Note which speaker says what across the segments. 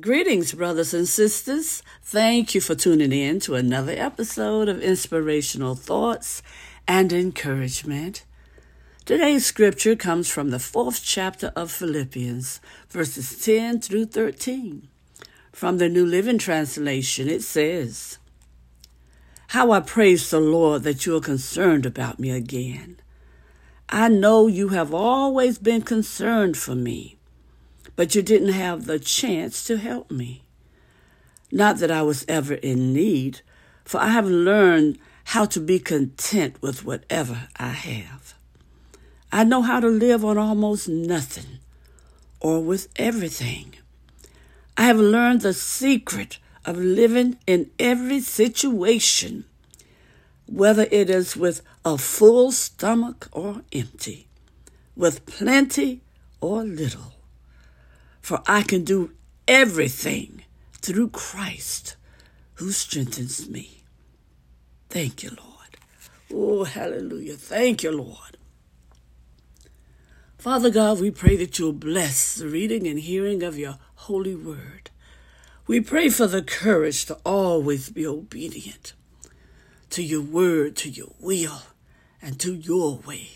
Speaker 1: Greetings, brothers and sisters. Thank you for tuning in to another episode of Inspirational Thoughts and Encouragement. Today's scripture comes from the fourth chapter of Philippians, verses 10 through 13. From the New Living Translation, it says, How I praise the Lord that you are concerned about me again. I know you have always been concerned for me but you didn't have the chance to help me. Not that I was ever in need, for I have learned how to be content with whatever I have. I know how to live on almost nothing or with everything. I have learned the secret of living in every situation, whether it is with a full stomach or empty, with plenty or little for I can do everything through Christ who strengthens me. Thank you, Lord. Oh, hallelujah. Thank you, Lord. Father God, we pray that you'll bless the reading and hearing of your holy word. We pray for the courage to always be obedient to your word, to your will, and to your way.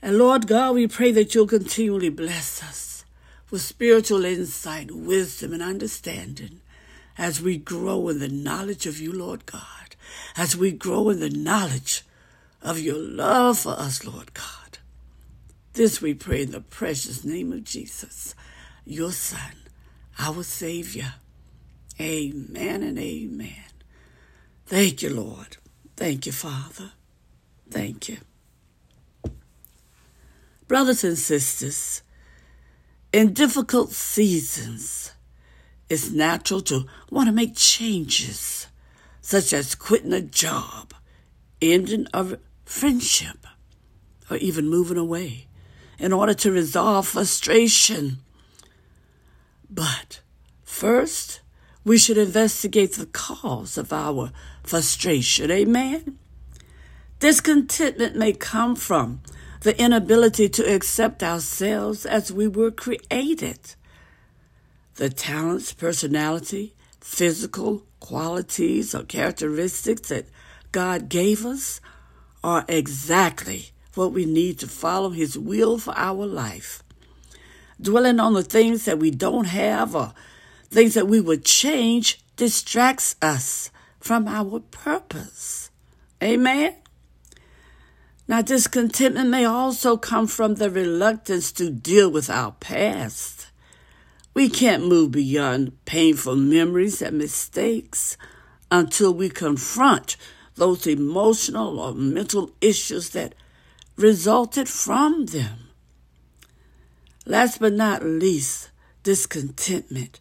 Speaker 1: And Lord God, we pray that you'll continually bless us with spiritual insight, wisdom, and understanding as we grow in the knowledge of you, Lord God, as we grow in the knowledge of your love for us, Lord God. This we pray in the precious name of Jesus, your Son, our Savior. Amen and amen. Thank you, Lord. Thank you, Father. Thank you. Brothers and sisters, in difficult seasons, it's natural to want to make changes, such as quitting a job, ending a friendship, or even moving away in order to resolve frustration. But first, we should investigate the cause of our frustration. Amen. Discontentment may come from the inability to accept ourselves as we were created. The talents, personality, physical qualities, or characteristics that God gave us are exactly what we need to follow His will for our life. Dwelling on the things that we don't have or things that we would change distracts us from our purpose. Amen? Now, discontentment may also come from the reluctance to deal with our past. We can't move beyond painful memories and mistakes until we confront those emotional or mental issues that resulted from them. Last but not least, discontentment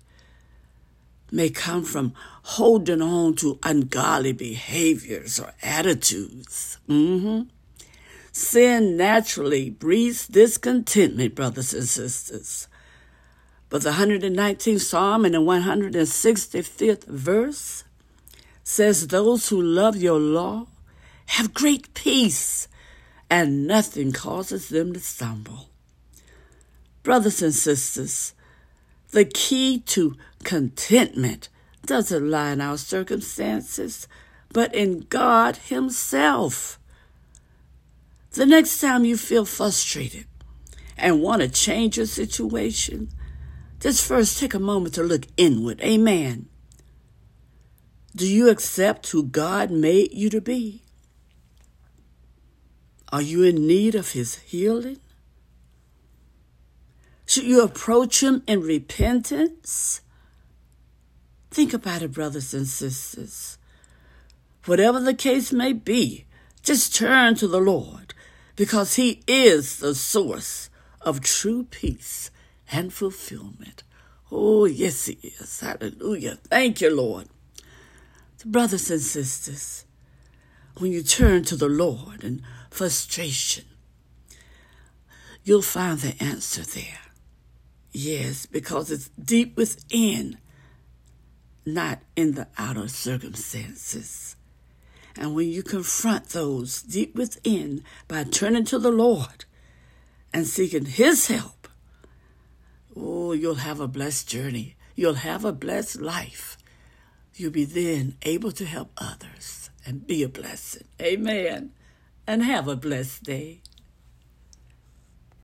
Speaker 1: may come from holding on to ungodly behaviors or attitudes. Mm-hmm. Sin naturally breeds discontentment, brothers and sisters. But the 119th Psalm and the 165th verse says, Those who love your law have great peace, and nothing causes them to stumble. Brothers and sisters, the key to contentment doesn't lie in our circumstances, but in God Himself. The next time you feel frustrated and want to change your situation, just first take a moment to look inward. Amen. Do you accept who God made you to be? Are you in need of His healing? Should you approach Him in repentance? Think about it, brothers and sisters. Whatever the case may be, just turn to the Lord because He is the source of true peace and fulfillment. Oh, yes, He is. Hallelujah. Thank you, Lord. Brothers and sisters, when you turn to the Lord in frustration, you'll find the answer there. Yes, because it's deep within, not in the outer circumstances. And when you confront those deep within by turning to the Lord and seeking His help, oh, you'll have a blessed journey. You'll have a blessed life. You'll be then able to help others and be a blessing. Amen. And have a blessed day.